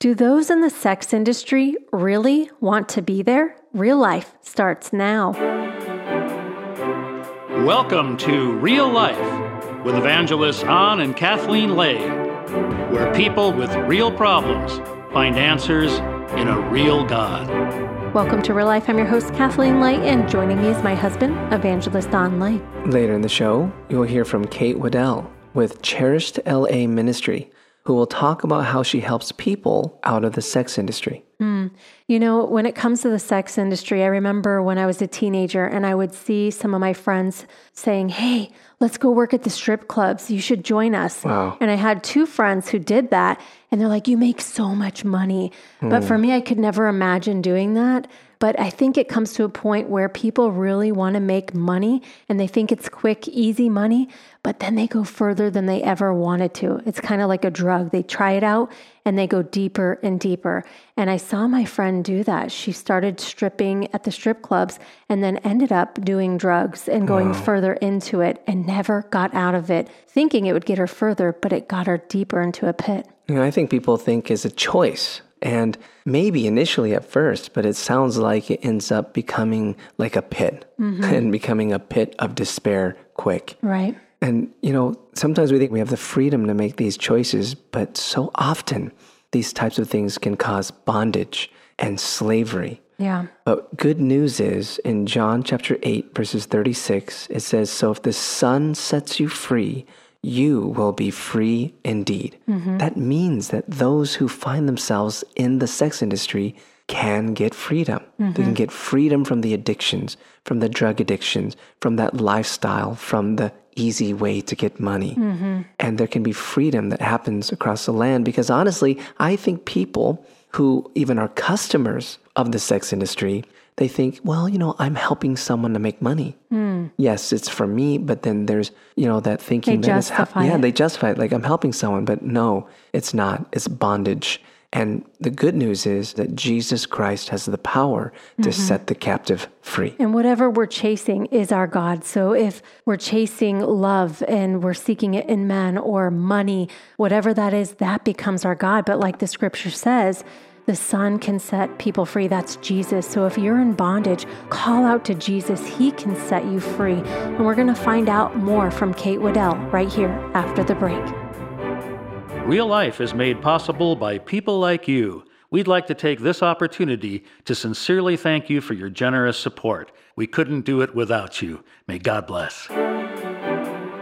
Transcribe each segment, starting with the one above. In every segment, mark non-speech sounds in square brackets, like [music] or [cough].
Do those in the sex industry really want to be there? Real life starts now. Welcome to Real Life with evangelists An and Kathleen Lay, where people with real problems find answers in a real God. Welcome to Real Life. I'm your host, Kathleen Lay, and joining me is my husband, Evangelist An Lay. Later in the show, you'll hear from Kate Wedell with Cherished LA Ministry who will talk about how she helps people out of the sex industry. Mm. You know, when it comes to the sex industry, I remember when I was a teenager and I would see some of my friends saying, Hey, let's go work at the strip clubs. You should join us. Wow. And I had two friends who did that. And they're like, You make so much money. Mm. But for hmm. me, I could never imagine doing that. But I think it comes to a point where people really want to make money and they think it's quick, easy money, but then they go further than they ever wanted to. It's kind of like a drug. They try it out and they go deeper and deeper. And I saw my friend do that. She started stripping at the strip clubs and then ended up doing drugs and going wow. further into it and never got out of it, thinking it would get her further, but it got her deeper into a pit. You know, I think people think it's a choice and maybe initially at first, but it sounds like it ends up becoming like a pit mm-hmm. [laughs] and becoming a pit of despair quick. Right. And, you know, sometimes we think we have the freedom to make these choices, but so often these types of things can cause bondage and slavery. Yeah. But good news is in John chapter 8, verses 36, it says, So if the Son sets you free, you will be free indeed. Mm-hmm. That means that those who find themselves in the sex industry can get freedom. Mm-hmm. They can get freedom from the addictions, from the drug addictions, from that lifestyle, from the easy way to get money. Mm-hmm. And there can be freedom that happens across the land because honestly, I think people who even are customers of the sex industry they think, well, you know, I'm helping someone to make money. Mm. Yes, it's for me, but then there's, you know, that thinking they that is, ha- yeah, they justify it like I'm helping someone, but no, it's not. It's bondage. And the good news is that Jesus Christ has the power to mm-hmm. set the captive free. And whatever we're chasing is our God. So if we're chasing love and we're seeking it in men or money, whatever that is, that becomes our God. But like the scripture says, the Son can set people free. That's Jesus. So if you're in bondage, call out to Jesus. He can set you free. And we're going to find out more from Kate Wedell right here after the break. Real life is made possible by people like you. We'd like to take this opportunity to sincerely thank you for your generous support. We couldn't do it without you. May God bless.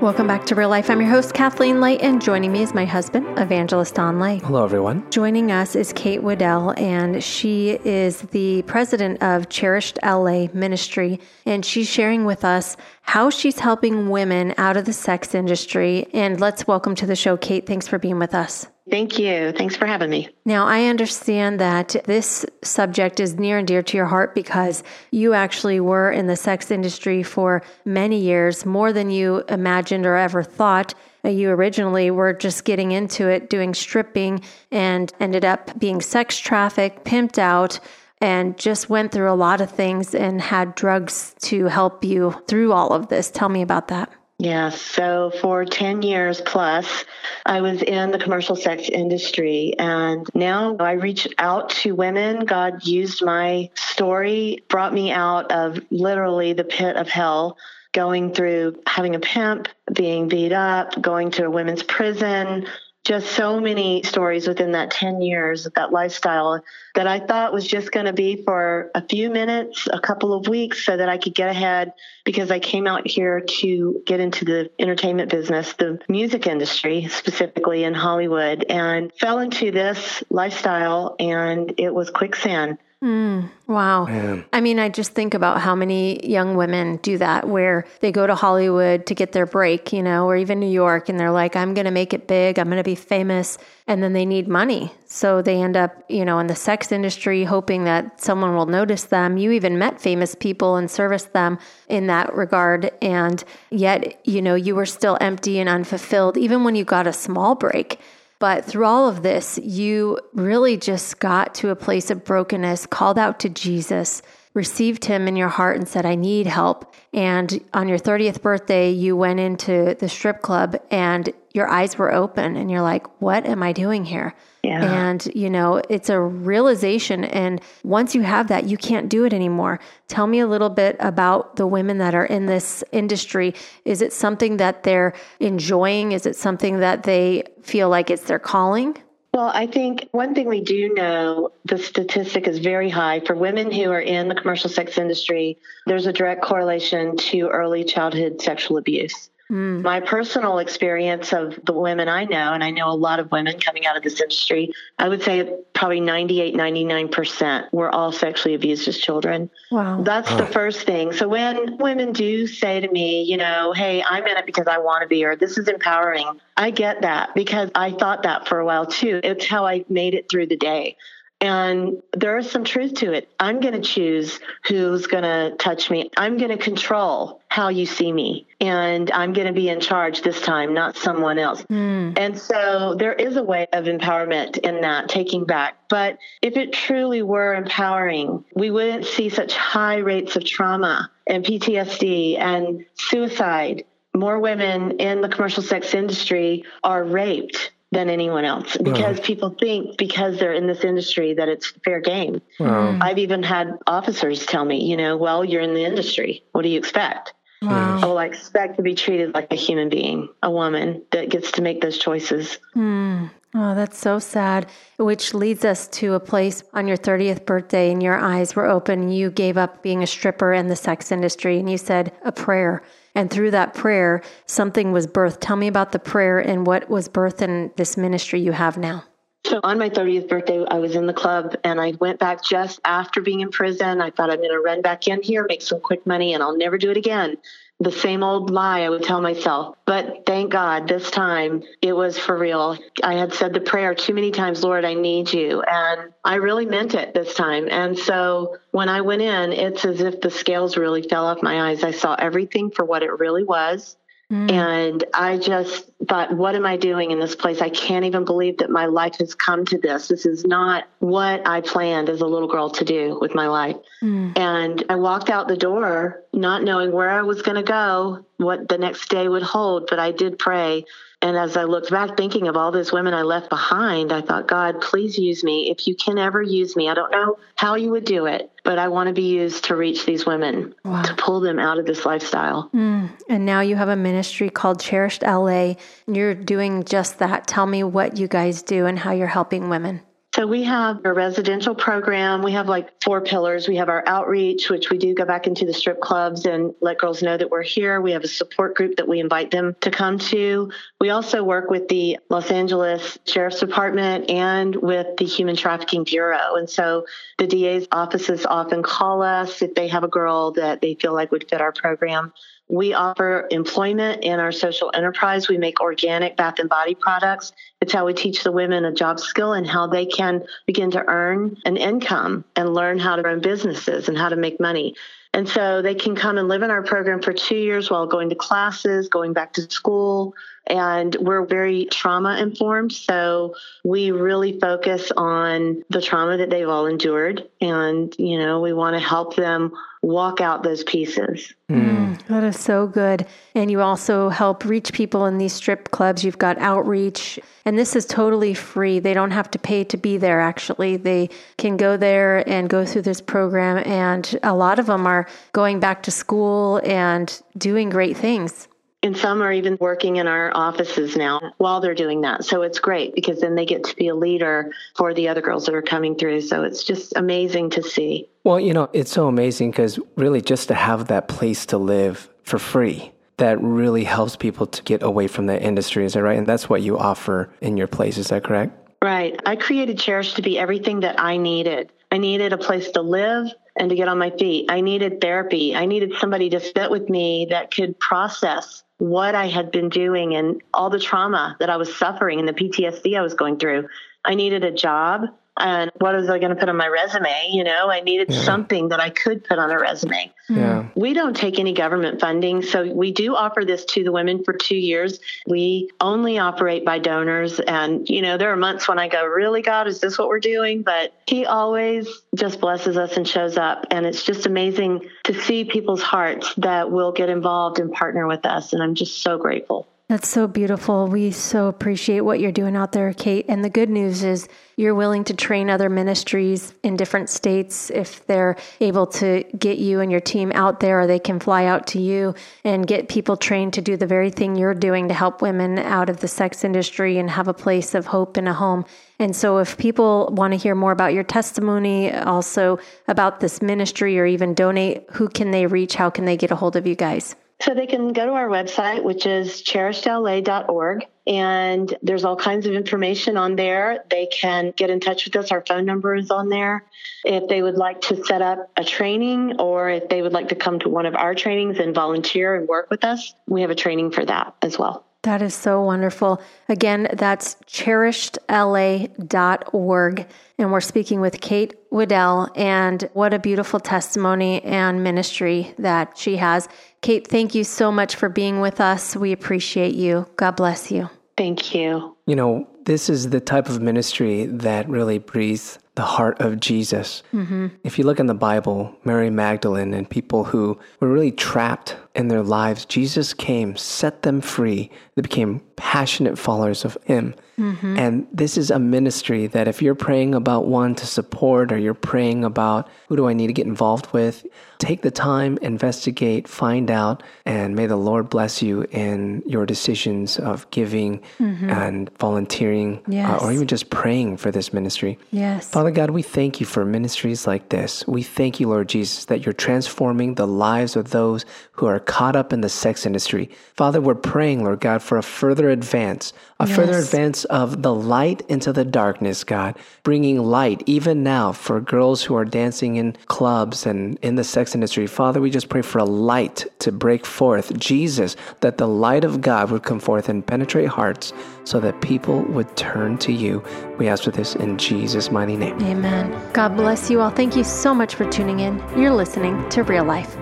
Welcome back to Real Life. I'm your host, Kathleen Lay, and joining me is my husband, Evangelist An Lay. Hello, everyone. Joining us is Kate Wedell, and she is the president of Cherished LA Ministry, and she's sharing with us how she's helping women out of the sex industry. And let's welcome to the show, Kate. Thanks for being with us. Thank you. Thanks for having me. Now, I understand that this subject is near and dear to your heart because you actually were in the sex industry for many years, more than you imagined or ever thought. You originally were just getting into it, doing stripping, and ended up being sex trafficked, pimped out, and just went through a lot of things and had drugs to help you through all of this. Tell me about that. Yeah, so for 10 years plus, I was in the commercial sex industry. And now I reach out to women. God used my story, brought me out of literally the pit of hell, going through having a pimp, being beat up, going to a women's prison, just so many stories within that 10 years of that lifestyle that I thought was just going to be for a few minutes, a couple of weeks, so that I could get ahead because I came out here to get into the entertainment business, the music industry, specifically in Hollywood, and fell into this lifestyle, and it was quicksand. Mm, wow. Man. I mean, I just think about how many young women do that where they go to Hollywood to get their break, you know, or even New York, and they're like, I'm going to make it big, I'm going to be famous. And then they need money. So they end up, you know, in the sex industry, hoping that someone will notice them. You even met famous people and serviced them in that regard. And yet, you know, you were still empty and unfulfilled, even when you got a small break. But through all of this, you really just got to a place of brokenness, called out to Jesus, received him in your heart, and said, I need help. And on your 30th birthday, you went into the strip club and your eyes were open and you're like, what am I doing here? Yeah. And, you know, it's a realization. And once you have that, you can't do it anymore. Tell me a little bit about the women that are in this industry. Is it something that they're enjoying? Is it something that they feel like it's their calling? Well, I think one thing we do know the statistic is very high for women who are in the commercial sex industry. There's a direct correlation to early childhood sexual abuse. Mm. My personal experience of the women I know, and I know a lot of women coming out of this industry, I would say probably 98, 99% were all sexually abused as children. Wow. That's the first thing. So when women do say to me, you know, hey, I'm in it because I want to be, or this is empowering, I get that because I thought that for a while too. It's how I made it through the day. And there is some truth to it. I'm going to choose who's going to touch me. I'm going to control how you see me. And I'm going to be in charge this time, not someone else. Mm. And so there is a way of empowerment in that, taking back. But if it truly were empowering, we wouldn't see such high rates of trauma and PTSD and suicide. More women in the commercial sex industry are raped than anyone else because people think because they're in this industry that it's fair game. I've even had officers tell me, you know, well, you're in the industry. What do you expect? Wow. Oh, I expect to be treated like a human being, a woman that gets to make those choices. Mm. Oh, that's so sad. Which leads us to a place on your 30th birthday, and your eyes were open. You gave up being a stripper in the sex industry, and you said a prayer. And through that prayer, something was birthed. Tell me about the prayer and what was birthed in this ministry you have now. So [laughs] on my 30th birthday, I was in the club and I went back just after being in prison. I thought I'm going to run back in here, make some quick money, and I'll never do it again the same old lie I would tell myself. But thank God this time it was for real. I had said the prayer too many times, Lord, I need you. And I really meant it this time. And so when I went in, it's as if the scales really fell off my eyes. I saw everything for what it really was. Mm. And I just thought, what am I doing in this place? I can't even believe that my life has come to this. This is not what I planned as a little girl to do with my life. Mm. And I walked out the door not knowing where I was going to go, what the next day would hold, but I did pray. And as I looked back, thinking of all those women I left behind, I thought, God, please use me. If you can ever use me, I don't know how you would do it, but I want to be used to reach these women, wow. to pull them out of this lifestyle. Mm. And now you have a ministry called Cherished LA. And you're doing just that. Tell me what you guys do and how you're helping women. So we have a residential program. We have like four pillars. We have our outreach, which we do go back into the strip clubs and let girls know that we're here. We have a support group that we invite them to come to. We also work with the Los Angeles Sheriff's Department and with the Human Trafficking Bureau. And so the DA's offices often call us if they have a girl that they feel like would fit our program. We offer employment in our social enterprise. We make organic bath and body products. It's how we teach the women a job skill and how they can begin to earn an income and learn how to run businesses and how to make money. And so they can come and live in our program for two years while going to classes, going back to school. And we're very trauma informed. So we really focus on the trauma that they've all endured. And, you know, we want to help them walk out those pieces. Mm, that is so good. And you also help reach people in these strip clubs. You've got outreach, and this is totally free. They don't have to pay to be there, actually. They can go there and go through this program. And a lot of them are going back to school and doing great things. And some are even working in our offices now while they're doing that. So it's great because then they get to be a leader for the other girls that are coming through. So it's just amazing to see. Well, you know, it's so amazing because really just to have that place to live for free, that really helps people to get away from that industry. Is that right? And that's what you offer in your place. Is that correct? Right. I created Cherish to be everything that I needed. I needed a place to live and to get on my feet. I needed therapy. I needed somebody to sit with me that could process what I had been doing and all the trauma that I was suffering and the PTSD I was going through. I needed a job and what was I going to put on my resume? You know, I needed yeah. something that I could put on a resume. Hmm. Yeah. We don't take any government funding. So we do offer this to the women for two years. We only operate by donors. And, you know, there are months when I go, really, God, is this what we're doing? But He always just blesses us and shows up. And it's just amazing to see people's hearts that will get involved and partner with us. And I'm just so grateful. That's so beautiful. We so appreciate what you're doing out there, Kate. And the good news is you're willing to train other ministries in different states if they're able to get you and your team out there, or they can fly out to you and get people trained to do the very thing you're doing to help women out of the sex industry and have a place of hope and a home. And so, if people want to hear more about your testimony, also about this ministry, or even donate, who can they reach? How can they get a hold of you guys? So they can go to our website, which is cherishedla.org, and there's all kinds of information on there. They can get in touch with us. Our phone number is on there. If they would like to set up a training or if they would like to come to one of our trainings and volunteer and work with us, we have a training for that as well. That is so wonderful. Again, that's cherishedla.org. And we're speaking with Kate Wedell, and what a beautiful testimony and ministry that she has. Kate, thank you so much for being with us. We appreciate you. God bless you. Thank you. You know, this is the type of ministry that really breathes the heart of Jesus. Mm-hmm. If you look in the Bible, Mary Magdalene and people who were really trapped in their lives, Jesus came, set them free. They became passionate followers of Him. Mm-hmm. And this is a ministry that if you're praying about one to support or you're praying about who do I need to get involved with, take the time, investigate, find out, and may the Lord bless you in your decisions of giving mm-hmm. and volunteering yes. uh, or even just praying for this ministry. Yes. Father God, we thank you for ministries like this. We thank you, Lord Jesus, that you're transforming the lives of those who are caught up in the sex industry. Father, we're praying, Lord God, for a further advance, a yes. further advance of the light into the darkness, God, bringing light even now for girls who are dancing in clubs and in the sex industry. Father, we just pray for a light to break forth. Jesus, that the light of God would come forth and penetrate hearts so that people would turn to you. We ask for this in Jesus' mighty name. Amen. God bless you all. Thank you so much for tuning in. You're listening to Real Life.